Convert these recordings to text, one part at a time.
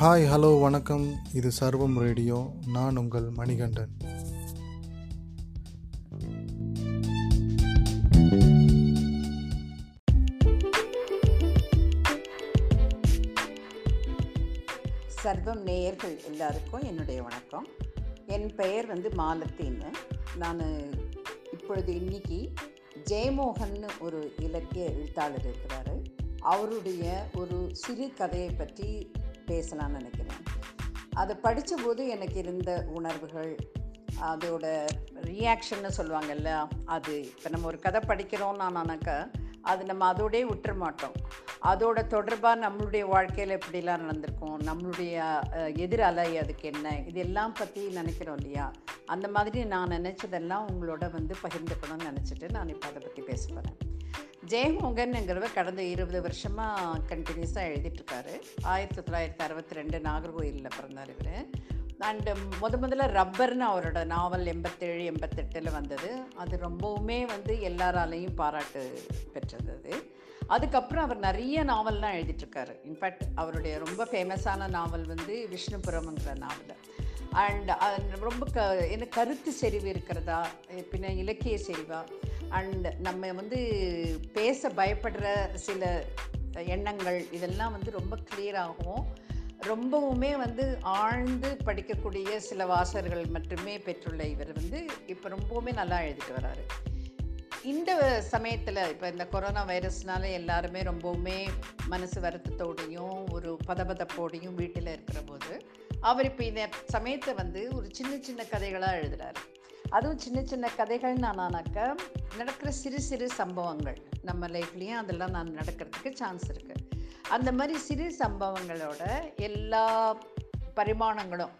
Hi hello வணக்கம். இது சர்வம் ரேடியோ. நான் உங்கள் மணிகண்டன். சர்வம் நேயர்கள் எல்லாருக்கும் என்னுடைய வணக்கம். என் பெயர் வந்து மாலத்தின்னு நான் இப்பொழுது இன்னைக்கு ஜெயமோகன் ஒரு இலக்கிய எழுத்தாளர் இருக்கிறாரு. அவருடைய ஒரு சிறு கதையை பற்றி பேசலாம்னு நினைக்கிறேன். அதை படித்தபோது எனக்கு இருந்த உணர்வுகள் அதோட ரியாக்ஷன்னு சொல்லுவாங்கல்ல அது இப்போ நம்ம ஒரு கதை படிக்கிறோம்னானாக்கா அது நம்ம அதோடே விட்டுற மாட்டோம். அதோட தொடர்பாக நம்மளுடைய வாழ்க்கையில் எப்படிலாம் நடந்திருக்கும் நம்மளுடைய அஹ், எதிர் அலை அதுக்கு என்ன இதெல்லாம் பற்றி நினைக்கிறோம் இல்லையா? அந்த மாதிரி நான் நினச்சதெல்லாம் உங்களோட வந்து பகிர்ந்துக்கணும்னு நினச்சிட்டு நான் இப்போ அதை பற்றி பேச போகிறேன் ஜெயமோகன்ங்கிறவர் கடந்த இருபது வருஷமாக கண்டினியூஸாக எழுதிட்டுருக்காரு. ஆயிரத்தி தொள்ளாயிரத்தி அறுபத்தி ரெண்டு நாகர்கோயிலில் பிறந்தார் இவர். அண்டு முத முதல்ல ரப்பர்னு அவரோட நாவல் எண்பத்தேழு எண்பத்தெட்டில் வந்தது. அது ரொம்பவுமே வந்து எல்லாராலையும் பாராட்டு பெற்றது அது. அதுக்கப்புறம் அவர் நிறைய நாவல்லாம் எழுதிட்டுருக்காரு. இன்ஃபேக்ட் அவருடைய ரொம்ப ஃபேமஸான நாவல் வந்து விஷ்ணுபுரம்ங்கிற நாவல். அண்ட் ரொம்ப க என்ன கருத்து செறிவு இருக்கிறதா? பின்ன இலக்கிய செறிவா? அண்ட் நம்ம வந்து பேச பயப்படுற சில எண்ணங்கள் இதெல்லாம் வந்து ரொம்ப கிளியராகவும் ரொம்பவுமே வந்து ஆழ்ந்து படிக்கக்கூடிய சில வாசகர்கள் மட்டுமே பெற்றுள்ள இவர் வந்து இப்போ ரொம்பவுமே நல்லா எழுதிட்டு வராரு. இந்த சமயத்தில் இப்போ இந்த கொரோனா வைரஸ்னால எல்லாருமே ரொம்பவுமே மனசு வருத்தத்தோடையும் ஒரு பதபதப்போடையும் வீட்டில் இருக்கிற போது அவர் இப்போ இந்த சமயத்தை வந்து ஒரு சின்ன சின்ன கதைகளாக எழுதுறாரு. அதுவும் சின்ன சின்ன கதைகள் நானானாக்க நடக்கிற சிறு சிறு சம்பவங்கள் நம்ம லைஃப்லேயும் அதெல்லாம் நான் நடக்கிறதுக்கு சான்ஸ் இருக்குது அந்த மாதிரி சிறு சம்பவங்களோட எல்லா பரிமாணங்களும்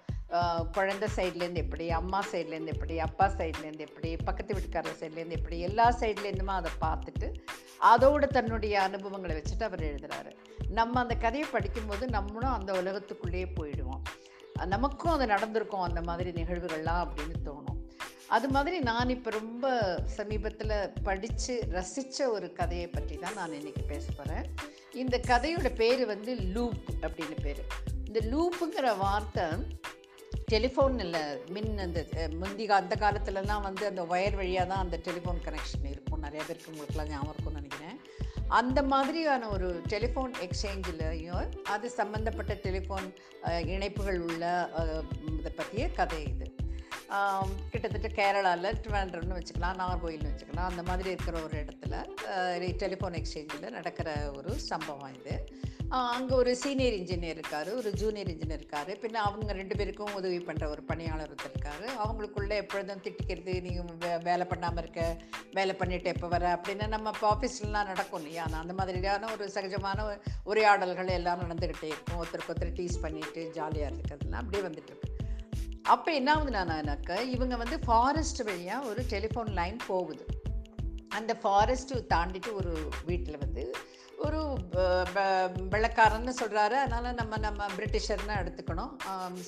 குழந்தை சைட்லேருந்து எப்படி அம்மா சைட்லேருந்து எப்படி அப்பா சைட்லேருந்து எப்படி பக்கத்து வீட்டுக்காரர் சைட்லேருந்து எப்படி எல்லா சைட்லேருந்துமா அதை பார்த்துட்டு அதோட தன்னுடைய அனுபவங்களை வச்சுட்டு அவர் எழுதுகிறாரு நம்ம அந்த கதையை படிக்கும்போது நம்மளும் அந்த உலகத்துக்குள்ளேயே போயிடுவோம். நமக்கும் அது நடந்திருக்கும் அந்த மாதிரி நிகழ்வுகள்லாம் அப்படின்னு தோணும். அது மாதிரி நான் இப்போ ரொம்ப சமீபத்தில் படித்து ரசித்த ஒரு கதையை பற்றி தான் நான் இன்றைக்கி பேச போகிறேன் இந்த கதையோட பேர் வந்து லூப் அப்படின்னு பேர். இந்த லூப்புங்கிற வார்த்தை டெலிஃபோன் இல்லை மின் அந்த முந்தி அந்த காலத்துலலாம் வந்து அந்த ஒயர் வழியாக தான் அந்த டெலிஃபோன் கனெக்ஷன் இருக்கும். நிறைய பேருக்கு உங்களுக்குலாம் ஞாபகம் இருக்கும்னு நினைக்கிறேன். அந்த மாதிரியான ஒரு டெலிஃபோன் எக்ஸ்சேஞ்சிலையும் அது சம்மந்தப்பட்ட டெலிஃபோன் இணைப்புகள் உள்ள இதை பற்றிய கதை இது. கிட்டத்தட்ட கேரளாவில் ட்ரிவாண்ட்ரம்னு வச்சுக்கலாம் நாகர்கோயில்னு வச்சுக்கலாம் அந்த மாதிரி இருக்கிற ஒரு இடத்துல டெலிஃபோன் எக்ஸ்சேஞ்சில் நடக்கிற ஒரு சம்பவம் இது. அங்கே ஒரு சீனியர் இன்ஜினியர் இருக்கார் ஒரு ஜூனியர் இன்ஜினியர் இருக்கார். பின்ன அவங்க ரெண்டு பேருக்கும் உதவி பண்ணுற ஒரு பணியாளர் ஒருத்தர் இருக்கார். அவங்களுக்குள்ளே எப்பொழுதும் திட்டிக்கிறது நீங்கள் வே வேலை பண்ணாமல் இருக்க வேலை பண்ணிட்டு எப்போ வர? அப்படின்னு நம்ம இப்போ ஆஃபீஸ்லாம் நடக்கும் இல்லையா? நான் அந்த மாதிரியான ஒரு சகஜமான உரையாடல்கள் எல்லாம் நடந்துக்கிட்டே இருக்கும். ஒருத்தருக்கு ஒருத்தர் டீஸ் பண்ணிட்டு ஜாலியாக இருக்கிறதுலாம் அப்படியே வந்துட்டுருக்கு அப்போ என்ன ஆகுது நானாக்க இவங்க வந்து ஃபாரஸ்ட் வழியாக ஒரு டெலிஃபோன் லைன் போகுது. அந்த ஃபாரஸ்ட்டு தாண்டிட்டு ஒரு வீட்டில் வந்து ஒரு ப- வெள்ளக்காரன்னு சொல்கிறாரு அதனால் நம்ம நம்ம பிரிட்டிஷர்னு எடுத்துக்கணும்.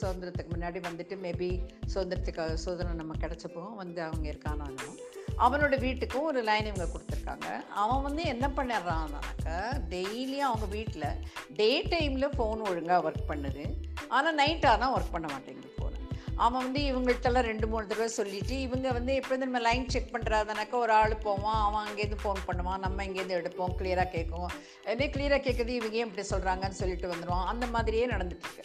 சுதந்திரத்துக்கு முன்னாடி வந்துட்டு மேபி சுதந்திரத்துக்கு சுதந்திரம் நம்ம கிடச்சப்போ வந்து அவங்க இருக்கானாங்க அவனோட வீட்டுக்கும் ஒரு லைன் இவங்க கொடுத்துருக்காங்க. அவன் வந்து என்ன பண்ணிடுறான்னாக்க டெய்லியும் அவங்க வீட்டில் டே டைமில் ஃபோன் ஒழுங்காக ஒர்க் பண்ணுது. ஆனால் நைட் ஆனால் ஒர்க் பண்ண மாட்டேங்குது அவன் வந்து இவங்கள்ட்டெல்லாம் ரெண்டு மூணு தடவை சொல்லிட்டு இவங்க வந்து எப்போ நம்ம லைன் செக் பண்ணுறாதானாக்கா ஒரு ஆள் போவான் அவன் அங்கேருந்து ஃபோன் பண்ணுவான். நம்ம இங்கேருந்து எடுப்போம். கிளியராக கேட்கும் அதே கிளியராக கேட்குறது இவங்க ஏன் இப்படி சொல்கிறாங்கன்னு சொல்லிட்டு வந்துடுவான் அந்த மாதிரியே நடந்துட்டுருக்கு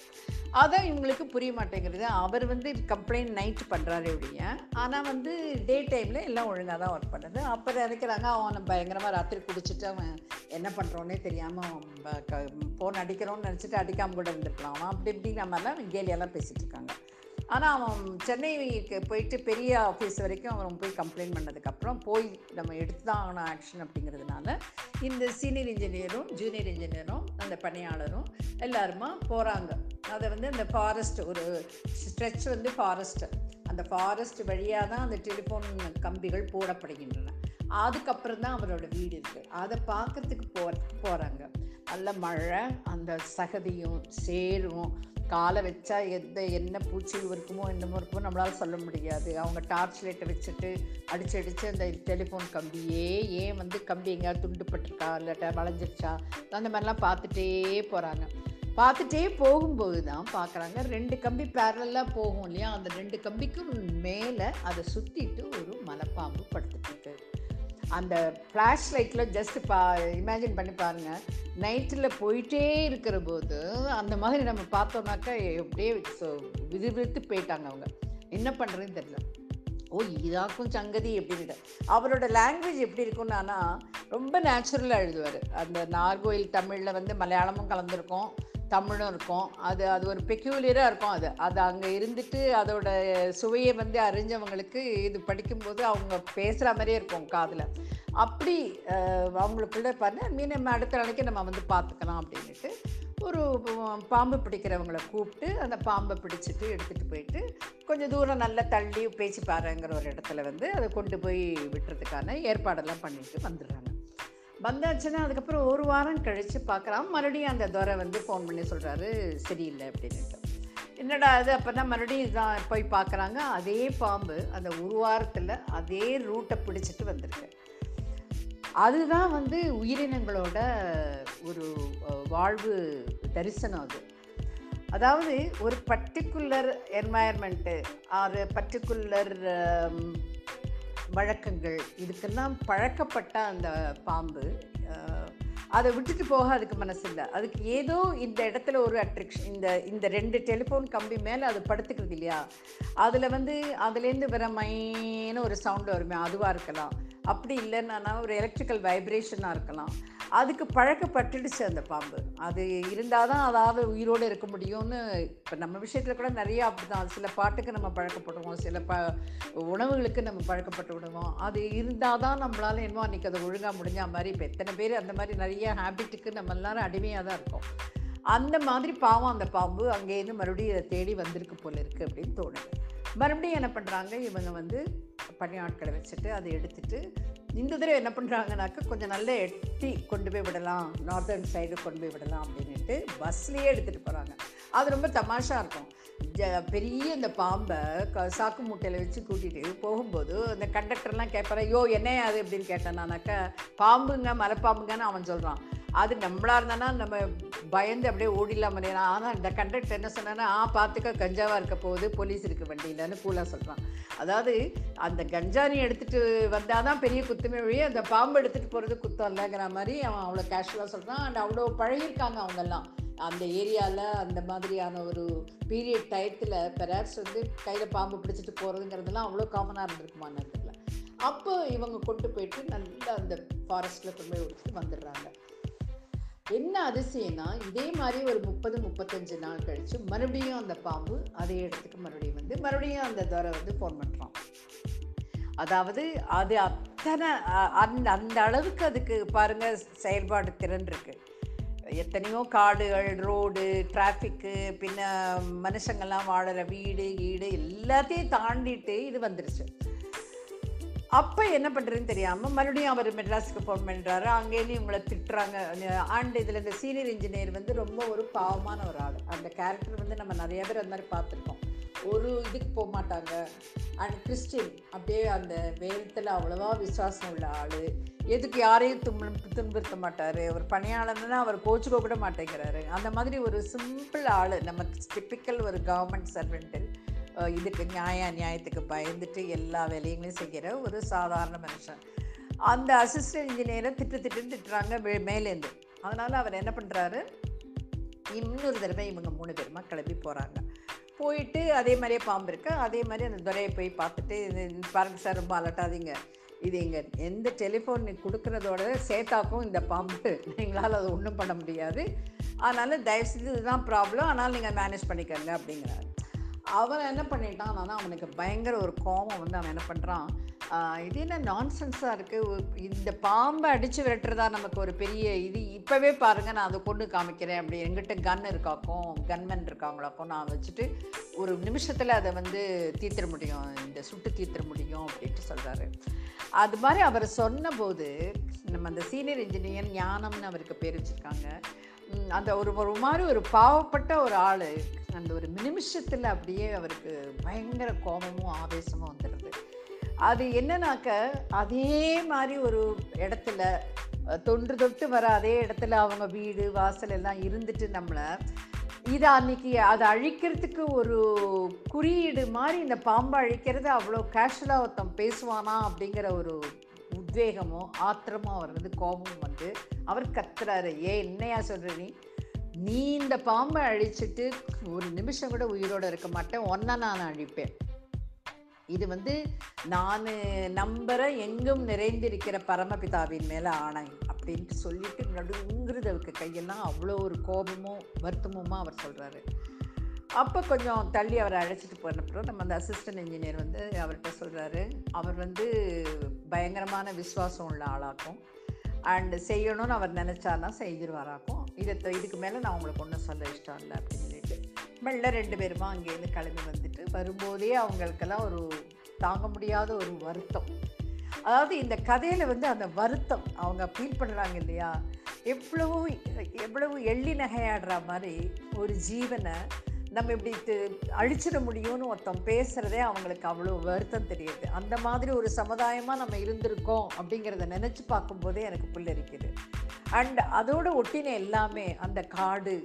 அதான் இவங்களுக்கு புரிய மாட்டேங்கிறது. அவர் வந்து கம்ப்ளைண்ட் நைட்டு பண்ணுறாரு ஒழிய ஆனால் வந்து டே டைமில் எல்லாம் ஒழுங்காக தான் ஒர்க் பண்ணுது. அப்போ நினைக்கிறாங்க அவன் பயங்கரமாக ராத்திரி குடிச்சிட்டு அவன் என்ன பண்ணுறோன்னே தெரியாமல் ஃபோன் அடிக்கிறோன்னு நினச்சிட்டு அடிக்காமல் கூட இருந்துருக்கலாம். அவன் அப்படி இப்படி நம்மலாம் கேலியெல்லாம் பேசிகிட்டு இருக்காங்க. ஆனால் அவன் சென்னைக்கு போயிட்டு பெரிய ஆஃபீஸ் வரைக்கும் அவன் போய் கம்ப்ளைண்ட் பண்ணதுக்கப்புறம் போய் நம்ம எடுத்து தான் ஆகணும் ஆக்ஷன் அப்படிங்கிறதுனால இந்த சீனியர் இன்ஜினியரும் ஜூனியர் இன்ஜினியரும் அந்த பணியாளரும் எல்லாருமா போகிறாங்க அதை வந்து அந்த ஃபாரஸ்ட் ஒரு ஸ்ட்ரெச் வந்து ஃபாரஸ்ட்டு அந்த ஃபாரஸ்ட் வழியாக தான் அந்த டெலிஃபோன் கம்பிகள் போடப்படுகின்றன. அதுக்கப்புறம் தான் அவரோட வீடு இருக்குது அதை பார்க்கறதுக்கு போ போகிறாங்க நல்ல மழை அந்த சகதியும் சேரும். காலை வச்சா எந்த என்ன பூச்சி இருக்குமோ என்னமோ இருக்குமோ நம்மளால் சொல்ல முடியாது. அவங்க டார்ச் லைட்டை வச்சுட்டு அடிச்சு அடித்து அந்த டெலிஃபோன் கம்பியே ஏன் வந்து கம்பி எங்கேயாவது துண்டுப்பட்டிருக்கா இல்லாட்டா வளைஞ்சிருச்சா? அந்த மாதிரிலாம் பார்த்துட்டே போகிறாங்க பார்த்துட்டே போகும்போது தான் பார்க்குறாங்க ரெண்டு கம்பி பேரலாக போகும் இல்லையா? அந்த ரெண்டு கம்பிக்கும் மேலே அதை சுற்றிட்டு ஒரு மலைப்பாம்பு படுத்துட்டு அந்த ஃப்ளாஷ் லைட்டில் ஜஸ்ட் பா இமேஜின் பண்ணி பாருங்கள் நைட்டில் போயிட்டே இருக்கிற போது அந்த மாதிரி நம்ம பார்த்தோம்னாக்கா அப்படியே விதிவித்து போயிட்டாங்க அவங்க. என்ன பண்ணுறதுன்னு தெரியல. ஓ இதாக்கும் சங்கதி எப்படின்ட்டு அவரோட லாங்குவேஜ் எப்படி இருக்கும்னா ரொம்ப நேச்சுரலாக எழுதுவார். அந்த நார்கோயில் தமிழில் வந்து மலையாளமும் கலந்துருக்கும். தமிழும் இருக்கும். அது அது ஒரு பெக்யூலியராக இருக்கும் அது. அது அங்கே இருந்துட்டு அதோட சுவையை வந்து அறிஞ்சவங்களுக்கு இது படிக்கும்போது அவங்க பேசுகிற மாதிரியே இருக்கும் காதில். அப்படி அவங்களுக்குள்ள பண்ண மீன் நம்ம அடுத்த நாளைக்கு நம்ம வந்து பார்த்துக்கலாம் அப்படின்ட்டு ஒரு பாம்பு பிடிக்கிறவங்கள கூப்பிட்டு அந்த பாம்பை பிடிச்சிட்டு எடுத்துகிட்டு போயிட்டு கொஞ்சம் தூரம் நல்லா தள்ளி பேச்சு பாருங்கிற ஒரு இடத்துல வந்து அதை கொண்டு போய் விட்டுறதுக்கான ஏற்பாடெல்லாம் பண்ணிட்டு வந்துடுறாங்க. வந்தாச்சுன்னா அதுக்கப்புறம் ஒரு வாரம் கழித்து பார்க்குறான் மறுபடியும் அந்த துறை வந்து ஃபோன் பண்ணி சொல்கிறாரு சரியில்லை அப்படின்ட்டு என்னடா அது அப்போ தான் மறுபடியும் தான் போய் பார்க்குறாங்க. அதே பாம்பு அந்த ஒரு வாரத்தில் அதே ரூட்டை பிடிச்சிட்டு வந்திருக்கு. அதுதான் வந்து உயிரினங்களோட ஒரு வாழ்வு தரிசனம் அது. அதாவது ஒரு பர்டிகுலர் என்வாயர்மெண்ட்டு ஆறு பர்டிகுலர் வழக்கங்கள் இதுக்கெல்லாம் பழக்கப்பட்ட அந்த பாம்பு அதை விட்டுட்டு போக அதுக்கு மனசு இல்லை. அதுக்கு ஏதோ இந்த இடத்துல ஒரு அட்ராக்ஷன் இந்த இந்த ரெண்டு டெலிஃபோன் கம்பி மேலே அது படுத்துக்கிறது இல்லையா? அதில் வந்து அதுலேருந்து வர மைன்னு ஒரு சவுண்டு வருமே அதுவாக இருக்கலாம். அப்படி இல்லைன்னா ஒரு எலக்ட்ரிக்கல் வைப்ரேஷனாக இருக்கலாம். அதுக்கு பழக்கப்பட்டுடுச்சு அந்த பாம்பு. அது இருந்தால் தான் அதாவது உயிரோடு இருக்க முடியும்னு இப்போ நம்ம விஷயத்தில் கூட நிறையா அப்படி தான் சில பாட்டுக்கு நம்ம பழக்கப்படுவோம். சில ப உணவுகளுக்கு நம்ம பழக்கப்பட்டு விடுவோம். அது இருந்தால் தான் நம்மளால் என்னமோ அன்றைக்கி அதை ஒழுங்காக முடிஞ்ச மாதிரி இப்போ எத்தனை பேர் அந்த மாதிரி நிறைய ஹேபிட்டுக்கு நம்ம எல்லோரும் அடிமையாக தான் இருக்கோம். அந்த மாதிரி பாவம் அந்த பாம்பு அங்கேருந்து மறுபடியும் தேடி வந்திருக்கு போல இருக்குது அப்படின்னு தோணுது. மறுபடியும் என்ன பண்ணுறாங்க இவங்க வந்து பணியாட்களை வச்சுட்டு அதை எடுத்துட்டு இந்த தடவை என்ன பண்ணுறாங்கனாக்கா கொஞ்சம் நல்ல எட்டி கொண்டு போய் விடலாம் நார்தர்ன் சைடு கொண்டு போய் விடலாம் அப்படின்ட்டு பஸ்லேயே எடுத்துகிட்டு போகிறாங்க அது ரொம்ப தமாஷா இருக்கும். ஜ பெரிய இந்த பாம்பை க சாக்கு மூட்டையில் வச்சு கூட்டிகிட்டு போகும்போது அந்த கண்டக்டர்லாம் கேட்பாரு யோ என்ன அது? அப்படின்னு கேட்டேன்னாக்கா பாம்புங்க மலைப்பாம்புங்கன்னு அவன் சொல்கிறான் அது நம்மளாக இருந்தோன்னா நம்ம பயந்து அப்படியே ஓடிடலாம் முடியாது ஆனால் இந்த கண்டக்டர் என்ன சொன்னேன்னா ஆ பார்த்துக்க கஞ்சாவாக இருக்க போகுது போலீஸ் இருக்கு வண்டியிலன்னு கூலாக சொல்கிறான் அதாவது அந்த கஞ்சானி எடுத்துகிட்டு வந்தால் தான் பெரிய குத்துமே வழியே அந்த பாம்பு எடுத்துகிட்டு போகிறது குத்தம் இல்லைங்கிற மாதிரி அவன் அவ்வளோ கேஷுவலாக சொல்கிறான் அண்ட் அவ்வளோ பழகிருக்காங்க அவங்கெல்லாம். அந்த ஏரியாவில் அந்த மாதிரியான ஒரு பீரியட் டயத்தில் பெராப்ஸ் வந்து கையில் பாம்பு பிடிச்சிட்டு போகிறதுங்கிறதுலாம் அவ்வளோ காமனாக இருந்திருக்குமா நேரத்தில் அப்போ இவங்க கொண்டு போயிட்டு நல்லா அந்த ஃபாரஸ்ட்டில் கொண்டு போய் விட்டுட்டு வந்துடுறாங்க. என்ன அதிசயம்னா இதே மாதிரி ஒரு முப்பது முப்பத்தஞ்சு நாள் கழிச்சு மறுபடியும் அந்த பாம்பு அதே இடத்துக்கு மறுபடியும் வந்து மறுபடியும் அந்த துறை வந்து ஃபோன் பண்ணுறான் அதாவது அது அத்தனை அந்த அந்த அளவுக்கு அதுக்கு பாருங்க செயல்பாடு திறன் இருக்கு. எத்தனையோ காடுகள் ரோடு டிராஃபிக்கு பின்ன மனுஷங்கள்லாம் வாழற வீடு வீடு எல்லாத்தையும் தாண்டிட்டு இது வந்துருச்சு. அப்போ என்ன பண்ணுறதுன்னு தெரியாமல் மறுபடியும் அவர் மெட்ராஸுக்கு ஃபோன் பண்ணுறாரு அங்கேயும் இவங்களை திட்டுறாங்க. அண்ட் இதில் இந்த சீனியர் இன்ஜினியர் வந்து ரொம்ப ஒரு பாவமான ஒரு ஆள். அந்த கேரக்டர் வந்து நம்ம நிறைய பேர் அந்த மாதிரி பார்த்துருக்கோம். ஒரு இதுக்கு போக மாட்டாங்க. அண்ட் கிறிஸ்டின் அப்படியே அந்த வேதத்தில் அவ்வளோவா விசுவாசம் உள்ள ஆள். எதுக்கு யாரையும் தும் துன்புறுத்த மாட்டார். ஒரு பணியாளர்னா அவர் கோச்சுக்க கூட மாட்டேங்கிறாரு. அந்த மாதிரி ஒரு சிம்பிள் ஆள். நம்ம டிப்பிக்கல் ஒரு கவர்மெண்ட் சர்வெண்ட்டு இதுக்கு நியாய நியாயத்துக்கு பயந்துட்டு எல்லா வேலைகளையும் செய்கிற ஒரு சாதாரண மனுஷன். அந்த அசிஸ்டன்ட் இன்ஜினியரை திட்டு திட்டுன்னு திட்டுறாங்க மே- மேலேருந்து அதனால் அவர் என்ன பண்ணுறாரு இன்னொரு தடவை இவங்க மூணு பேருமா கிளம்பி போகிறாங்க போயிட்டு அதே மாதிரியே பாம்பு இருக்கு. அதே மாதிரி அந்த துறையை போய் பார்த்துட்டு இது பாருங்க சார் ரொம்ப அலட்டாதீங்க இது எங்கள் எந்த டெலிஃபோன் கொடுக்குறதோட சேத்தாக்கும் இந்த பாம்பு. எங்களால் அதை ஒன்றும் பண்ண முடியாது. அதனால் தயவுசெய்து இதுதான் ப்ராப்ளம் ஆனால் நீங்கள் மேனேஜ் பண்ணிக்கோங்க அப்படிங்கிறாரு. அவன் என்ன பண்ணிட்டான்? ஆனால் அவனுக்கு பயங்கர ஒரு கோபம் வந்து அவன் என்ன பண்ணுறான் இது என்ன நான்சென்ஸாக இருக்குது இந்த பாம்பை அடித்து விரட்டுறதா நமக்கு ஒரு பெரிய இது. இப்போவே பாருங்கள் நான் அதை கொண்டு காமிக்கிறேன். அப்படி எங்கிட்ட கன் இருக்காக்கும் கன்மேன் இருக்காங்களாக்கும் நான் வச்சுட்டு ஒரு நிமிஷத்தில் அதை வந்து தீர்த்திட முடியும். இந்த சுட்டு தீர்த்திட முடியும் அப்படின்ட்டு சொல்கிறாரு அது மாதிரி அவர் சொன்னபோது நம்ம அந்த சீனியர் இன்ஜினியர் ஞானம்னு அவருக்கு பேர் வச்சுருக்காங்க. அந்த ஒரு ஒரு மாதிரி ஒரு பாவப்பட்ட ஒரு ஆள். அந்த ஒரு நிமிஷத்தில் அப்படியே அவருக்கு பயங்கர கோபமும் ஆவேசமும் வந்துடுது அது என்னன்னாக்க அதே மாதிரி ஒரு இடத்துல தொன்று தொட்டு வர அதே இடத்துல அவங்க வீடு வாசல் எல்லாம் இருந்துட்டு நம்மளை இதை அன்னைக்கு அதை அழிக்கிறதுக்கு ஒரு குறியீடு மாதிரி இந்த பாம்பை அழிக்கிறது அவ்வளோ கேஷுவலாக ஒருத்தன் பேசுவானா அப்படிங்கிற ஒரு உத்வேகமும் ஆத்திரமும் அவர் வந்து கோபமும் வந்து அவர் கத்துறாரு. ஏன் என்னையா சொல்கிற நீ? நீ இந்த பாம்பை அழிச்சிட்டு ஒரு நிமிஷம் கூட உயிரோட இருக்க மாட்டேன். ஒன்றை நான் அழிப்பேன். இது வந்து நான் நம்புகிற எங்கும் நிறைந்திருக்கிற பரமபிதாவின் மேலே ஆணை அப்படின்ட்டு சொல்லிட்டு நடுங்கிறது கையெல்லாம் அவ்வளோ ஒரு கோபமும் வருத்தமுமா அவர் சொல்கிறாரு அப்போ கொஞ்சம் தள்ளி அவரை அழைச்சிட்டு போனப்புறம் நம்ம அந்த அசிஸ்டன்ட் இன்ஜினியர் வந்து அவர்கிட்ட சொல்கிறாரு அவர் வந்து பயங்கரமான விசுவாசம் உள்ள ஆளாக்கும். அண்டு செய்யணும்னு அவர் நினச்சாருன்னா செஞ்சிருவாராக்கும் இதை த- இதுக்கு மேலே நான் உங்களுக்கு ஒன்றும் சொல்ல இஷ்டம் இல்லை அப்படின்னு சொல்லிட்டு. மெல்ல ரெண்டு பேருமா அங்கேருந்து கிளம்பி வந்துட்டு வரும்போதே அவங்களுக்கெல்லாம் ஒரு தாங்க முடியாத ஒரு வருத்தம். அதாவது இந்த கதையில் வந்து அந்த வருத்தம் அவங்க ஃபீல் பண்ணுறாங்க இல்லையா? எவ்வளவு எவ்வளவு எள்ளி நகையாடுற மாதிரி ஒரு ஜீவனை நம்ம இப்படி அழிச்சிட முடியும்னு ஒருத்தன் பேசுகிறதே அவங்களுக்கு அவ்வளோ வருத்தம் தெரியுது. அந்த மாதிரி ஒரு சமுதாயமாக நம்ம இருந்திருக்கோம் அப்படிங்கிறத நினச்சி பார்க்கும்போதே எனக்கு புல்லரிக்குது அண்ட் அதோட ஒட்டின எல்லாமே அந்த காடு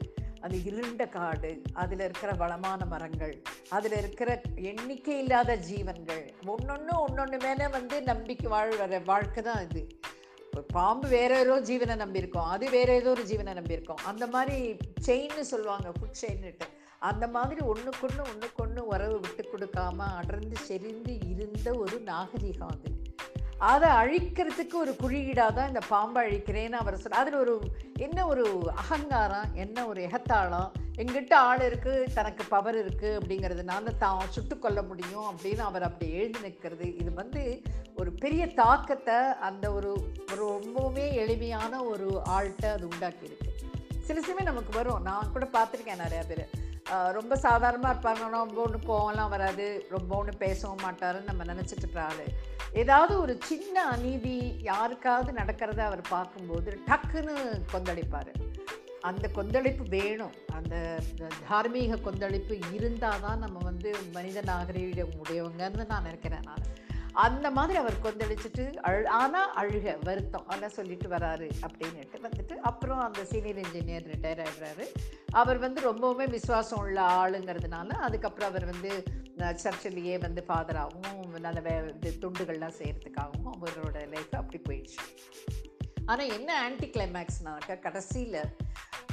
அந்த இருண்ட காடு அதில் இருக்கிற வளமான மரங்கள் அதில் இருக்கிற எண்ணிக்கை இல்லாத ஜீவன்கள் ஒன்னொன்று ஒன்று மேலே வந்து நம்பிக்கை வாழ்கிற வாழ்க்கை தான் இது. பாம்பு வேற ஏதோ ஜீவனை நம்பியிருக்கோம் அது வேற ஏதோ ஒரு ஜீவனை நம்பியிருக்கோம். அந்த மாதிரி செயின்னு சொல்லுவாங்க ஃபுட் செயின்னுட்டு அந்த மாதிரி ஒன்றுக்கொன்று ஒன்றுக்கொன்று உறவு விட்டு கொடுக்காம அடர்ந்து செறிந்து இருந்த ஒரு நாகரிகம் அது. அதை அழிக்கிறதுக்கு ஒரு குறியீடாக தான் இந்த பாம்பை அழிக்கிறேன்னு அவர் சொல்ல அதில் ஒரு என்ன ஒரு அகங்காரம் என்ன ஒரு எகத்தாளம்? எங்கிட்ட ஆள் இருக்குது தனக்கு பவர் இருக்குது அப்படிங்கிறதுனால தான் சுட்டு கொள்ள முடியும் அப்படின்னு அவர் அப்படி எழுதி நிற்கிறது. இது வந்து ஒரு பெரிய தாக்கத்தை அந்த ஒரு ஒரு ரொம்பவுமே எளிமையான ஒரு ஆள்கிட்ட அது உண்டாக்கியிருக்கு. சில சமயம் நமக்கு வரும். நான் கூட பார்த்துருக்கேன் நிறையா பேர். ரொம்ப சாதாரணமாக இருப்பாங்க. ரொம்ப ஒன்று கோவம்லாம் வராது. ரொம்ப ஒன்று பேசவும் மாட்டாருன்னு நம்ம நினச்சிட்டு இருக்கிறாரு ஏதாவது ஒரு சின்ன அநீதி யாருக்காவது நடக்கிறத அவர் பார்க்கும்போது டக்குன்னு கொந்தளிப்பார். அந்த கொந்தளிப்பு வேணும். அந்த தார்மீக கொந்தளிப்பு இருந்தால் தான் நம்ம வந்து மனித நாகரீகம் உடையவங்கன்னு நான் நினைக்கிறேன் நான். அந்த மாதிரி அவர் கொந்தளிச்சுட்டு அழு ஆனால் அழுக வருத்தம் ஆனால் சொல்லிட்டு வராரு அப்படின்னுட்டு வந்துட்டு அப்புறம் அந்த சீனியர் இன்ஜினியர் ரிட்டையர் ஆகிடுறாரு அவர் வந்து ரொம்பவுமே விசுவாசம் உள்ள ஆளுங்கிறதுனால அதுக்கப்புறம் அவர் வந்து சர்ச்சிலேயே வந்து ஃபாதராகவும் நல்ல வே இது துண்டுகள்லாம் செய்கிறதுக்காகவும் அவரோட லைஃப் அப்படி போயிடுச்சு. ஆனால் என்ன ஆன்டி கிளைமேக்ஸ்னாக்கா கடைசியில்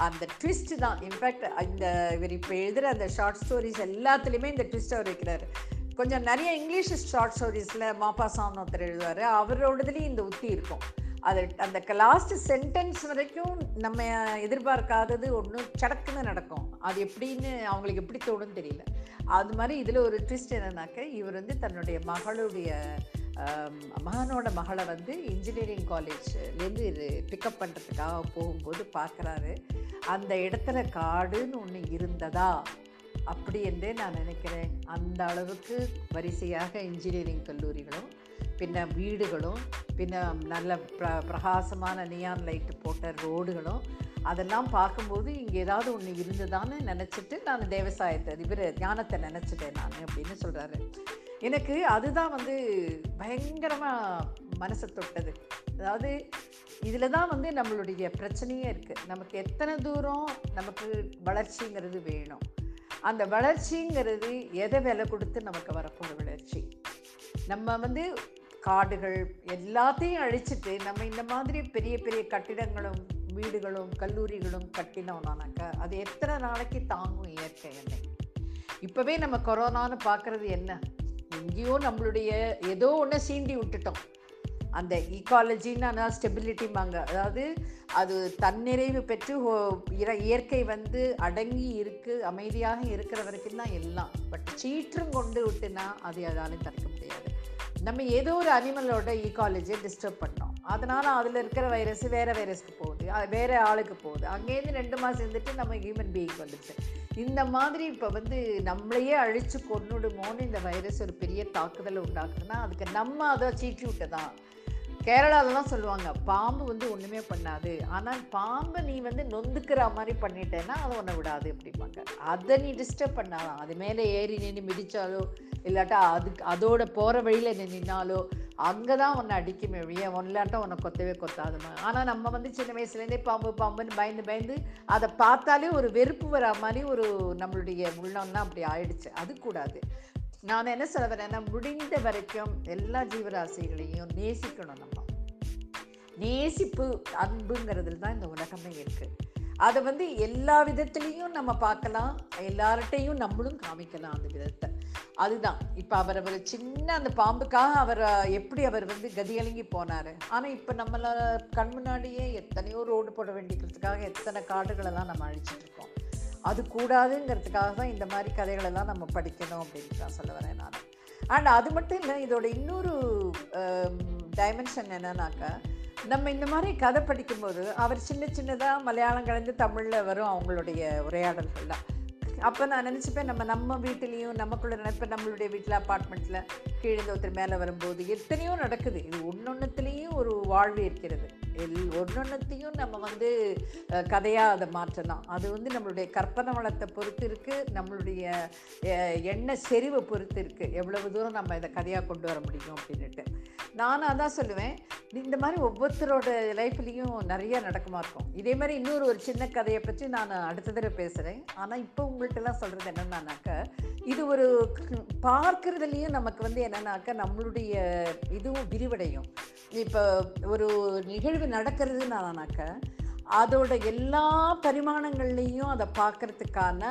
அந்த ட்விஸ்ட் தான். இன்ஃபேக்ட் இந்த இவர் இப்போ எழுதுகிற அந்த ஷார்ட் ஸ்டோரிஸ் எல்லாத்துலேயுமே இந்த ட்விஸ்ட் அவர் வைக்கிறாரு. கொஞ்சம் நிறைய இங்கிலீஷ் ஷார்ட் ஸ்டோரிஸில் மாப்பாசான் ஒருத்தர் எழுதுவார். அவரோடதுலேயும் இந்த உத்தி இருக்கும். அது அந்த லாஸ்ட் சென்டென்ஸ் வரைக்கும் நம்ம எதிர்பார்க்காதது ஒன்று சடக்குன்னு நடக்கும். அது எப்படின்னு அவங்களுக்கு எப்படி தோணும்னு தெரியல. அது மாதிரி இதில் ஒரு ட்விஸ்ட் என்னன்னாக்க இவர் வந்து தன்னுடைய மகளுடைய மகனோட மகளை வந்து இன்ஜினியரிங் காலேஜ்லேருந்து இது பிக்கப் பண்ணுறதுக்காக போகும்போது பார்க்குறாரு. அந்த இடத்துல காடுன்னு ஒன்று இருந்ததா? அப்படி என்றே நான் நினைக்கிறேன். அந்த அளவுக்கு வரிசையாக இன்ஜினியரிங் கல்லூரிகளும் பின்ன வீடுகளும் பின்ன நல்ல பிர பிரகாசமான நியான் லைட்டு போட்ட ரோடுகளும் அதெல்லாம் பார்க்கும்போது இங்கே ஏதாவது ஒன்று இருந்ததான்னு நினச்சிட்டு நான் தேவசாயத்தை இவர் ஞானத்தை நினச்சிட்டேன் நான் அப்படின்னு சொல்கிறாரு எனக்கு அதுதான் வந்து பயங்கரமாக மனசை தொட்டது. அதாவது இதில் தான் வந்து நம்மளுடைய பிரச்சனையே இருக்குது நமக்கு எத்தனை தூரம் நமக்கு வளர்ச்சிங்கிறது வேணும். அந்த வளர்ச்சிங்கிறது எதை விலை கொடுத்து நமக்கு வரப்போகிற வளர்ச்சி? நம்ம வந்து காடுகள் எல்லாத்தையும் அழிச்சிட்டு நம்ம இந்த மாதிரி பெரிய பெரிய கட்டிடங்களும் வீடுகளும் கல்லூரிகளும் கட்டினோம்னாக்கா அது எத்தனை நாளைக்கு தாங்கும் இயற்கை என்னை இப்போவே நம்ம கொரோனான்னு பார்க்குறது என்ன? எங்கேயோ நம்மளுடைய ஏதோ ஒன்று சீண்டி விட்டுட்டோம். அந்த ஈகாலஜின்னா ஸ்டெபிலிட்டிம்பாங்க அதாவது அது தன்னிறைவு பெற்று ஹோ- இற- இயற்கை வந்து அடங்கி இருக்கு அமைதியாக இருக்கிற வரைக்கும் தான் எல்லாம். பட் சீற்றம் கொண்டு விட்டுனா அது அதாலும் தடுக்க முடியாது. நம்ம ஏதோ ஒரு அனிமலோட ஈக்காலஜியை டிஸ்டர்ப் பண்ணோம். அதனால் அதில் இருக்கிற வைரஸ் வேறு வைரஸ்க்கு போகுது அது வேறு ஆளுக்கு போகுது. அங்கேருந்து ரெண்டு மாதம் இருந்துட்டு நம்ம ஹியூமன் பீயிங் வந்துடுச்சு இந்த மாதிரி இப்போ வந்து நம்மளையே அழித்து கொண்டுடுமோன்னு இந்த வைரஸ் ஒரு பெரிய தாக்குதலை உண்டாக்குதுன்னா அதுக்கு நம்ம அதை சீட்டி விட்டதான். கேரளாலலாம் சொல்லுவாங்க பாம்பு வந்து ஒன்றுமே பண்ணாது. ஆனால் பாம்பை நீ வந்து நொந்துக்கிற மாதிரி பண்ணிட்டேன்னா அதை ஒன்றை விடாது அப்படிம்பாங்க. அதை நீ டிஸ்டர்ப் பண்ணாதான் அது மேலே ஏறி நின்று மிதித்தாலோ இல்லாட்டா அதுக்கு அதோட போகிற வழியில் நின்னாலோ அங்கே தான் உன்னை அடிக்குமே ஒழிய இல்லாட்டா உன்னை கொத்தவே கொத்தாதுமா ஆனால் நம்ம வந்து சின்ன வயசுலேருந்தே பாம்பு பாம்புன்னு பயந்து பயந்து அதை பார்த்தாலே ஒரு வெறுப்பு வரா மாதிரி ஒரு நம்மளுடைய உள்ளம்லாம் அப்படி ஆயிடுச்சு. அது கூடாது. நான் என்ன சொல்ல வரேன்னா முடிந்த வரைக்கும் எல்லா ஜீவராசிகளையும் நேசிக்கணும் நம்ம. நேசிப்பு அன்புங்கிறதுல தான் இந்த உலகமே இருக்குது அதை வந்து எல்லா விதத்துலேயும் நம்ம பார்க்கலாம். எல்லார்ட்டையும் நம்மளும் காமிக்கலாம் அந்த விதத்தை. அதுதான். இப்போ அவர் அவர் சின்ன அந்த பாம்புக்காக அவர் எப்படி அவர் வந்து கதியலங்கி போனார்? ஆனால் இப்போ நம்மள கண் முன்னாடியே எத்தனையோ ரோடு போட வேண்டிக்கிறதுக்காக எத்தனை காடுகளெல்லாம் நம்ம அழிச்சிட்ருக்கோம் அது கூடாதுங்கிறதுக்காக தான் இந்த மாதிரி கதைகளெல்லாம் நம்ம படிக்கணும் அப்படின்னு தான் சொல்ல வரேன் நான். அண்ட் அது மட்டும் இல்லை இதோட இன்னொரு டைமென்ஷன் என்னன்னாக்கா நம்ம இந்த மாதிரி கதை படிக்கும்போது அவர் சின்ன சின்னதாக மலையாளம் கலந்து தமிழில் வரும் அவங்களுடைய உரையாடல்கள்லாம் அப்போ நான் நினச்சிப்பேன் நம்ம நம்ம வீட்டிலையும் நமக்குள்ள நினைப்பேன் நம்மளுடைய வீட்டில் அப்பார்ட்மெண்ட்டில் கீழே ஒருத்தர் மேலே வரும்போது எத்தனையோ நடக்குது. இது ஒன்னொன்னுத்துலேயும் ஒரு வாழ்வு இருக்கிறது. எல் ஒன்னொன்னுத்தையும் நம்ம வந்து கதையாக அதை மாற்றலாம். அது வந்து நம்மளுடைய கற்பனை வளத்தை பொறுத்து இருக்குது நம்மளுடைய எண்ணெய் எண்ண செறிவை பொறுத்து இருக்குது எவ்வளவு தூரம் நம்ம இதை கதையாக கொண்டு வர முடியும் அப்படின்னுட்டு. நான் அதான் சொல்லுவேன் இந்த மாதிரி ஒவ்வொருத்தரோட லைஃப்லேயும் நிறைய நடக்குமா இருக்கும். இதே மாதிரி இன்னொரு ஒரு சின்ன கதையை பற்றி நான் அடுத்த தடவை பேசுகிறேன் ஆனால் இப்போ உங்கள்கிட்டலாம் சொல்கிறது என்னென்னாக்கா இது ஒரு பார்க்குறதுலேயும் நமக்கு வந்து என்னன்னாக்கா நம்மளுடைய இதுவும் விரிவடையும். இப்போ ஒரு நிகழ்வு நடக்கிறதுனானாக்க அதோட எல்லா பரிமாணங்கள்லேயும் அதை பார்க்கறதுக்கான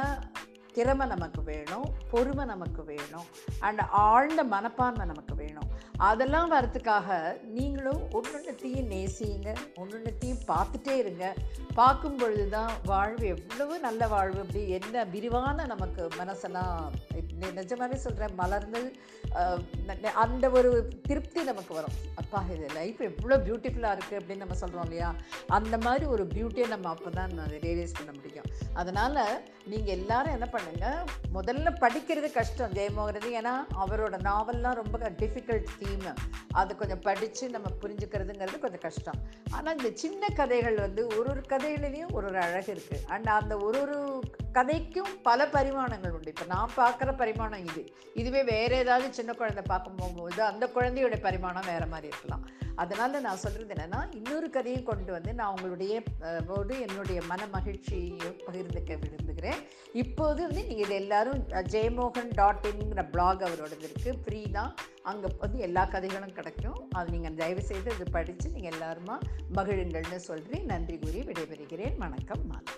திறமை நமக்கு வேணும் பொறுமை நமக்கு வேணும் அண்ட் ஆழ்ந்த மனப்பான்மை நமக்கு வேணும். அதெல்லாம் வரத்துக்காக நீங்களும் ஒன்றொன்னத்தையும் நேசியுங்க ஒன்றொன்னத்தையும் பார்த்துட்டே இருங்க. பார்க்கும் பொழுது தான் வாழ்வு எவ்வளவு நல்ல வாழ்வு அப்படி என்ன விரிவான நமக்கு மனசெல்லாம் நிஜமாகவே சொல்கிறேன் மலர்ந்து அந்த ஒரு திருப்தி நமக்கு வரும். அப்பா இது லைஃப் எவ்வளோ பியூட்டிஃபுல்லாக இருக்குது அப்படின்னு நம்ம சொல்கிறோம் இல்லையா? அந்த மாதிரி ஒரு பியூட்டியை நம்ம அப்போ தான் ரியலைஸ் பண்ண முடியும். அதனால் நீங்கள் எல்லாரும் என்ன பண்ணுங்கள் முதல்ல படிக்கிறது கஷ்டம் ஜெயமோகனது ஏன்னா அவரோட நாவல்லாம் ரொம்ப டிஃபிகல்ட் தீம் அது கொஞ்சம் படித்து நம்ம புரிஞ்சுக்கிறதுங்கிறது கொஞ்சம் கஷ்டம். ஆனால் இந்த சின்ன கதைகள் வந்து ஒரு ஒரு கதையிலையும் ஒரு ஒரு அழகு இருக்குது அண்ட் அந்த ஒரு ஒரு கதைக்கும் பல பரிமாணங்கள் உண்டு. இப்போ நான் பார்க்குற பரிமாணம் இது. இதுவே வேறு ஏதாவது சின்ன குழந்தை பார்க்க போகும்போது அந்த குழந்தையோட பரிமாணம் வேறு மாதிரி இருக்கலாம். அதனால் நான் சொல்கிறது என்னென்னா இன்னொரு கதையை கொண்டு வந்து நான் உங்களுடைய போது என்னுடைய மன மகிழ்ச்சியை பகிர்ந்துக்க விரும்புகிறேன். இப்போது வந்து நீங்கள் இது எல்லாரும் ஜெயமோகன் டாட் இன்ங்கிற பிளாக் அவரோடது இருக்குது ஃப்ரீ தான். அங்கே வந்து எல்லா கதைகளும் கிடைக்கும். அது நீங்கள் தயவுசெய்து இது படித்து நீங்கள் எல்லாருமா மகிழுங்கள்னு சொல்கிறேன் நன்றி கூறி விடைபெறுகிறேன். வணக்கம் மாலை.